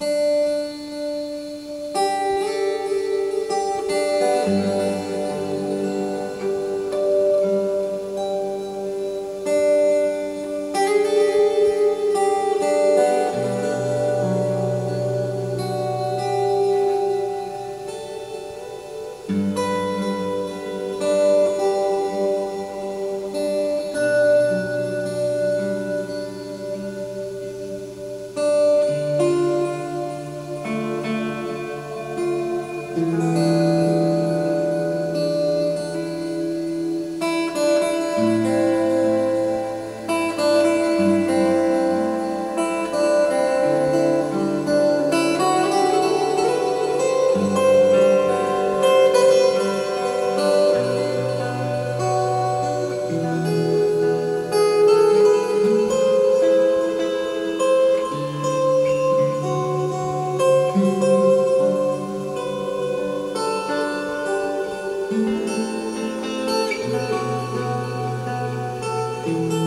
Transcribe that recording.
you Música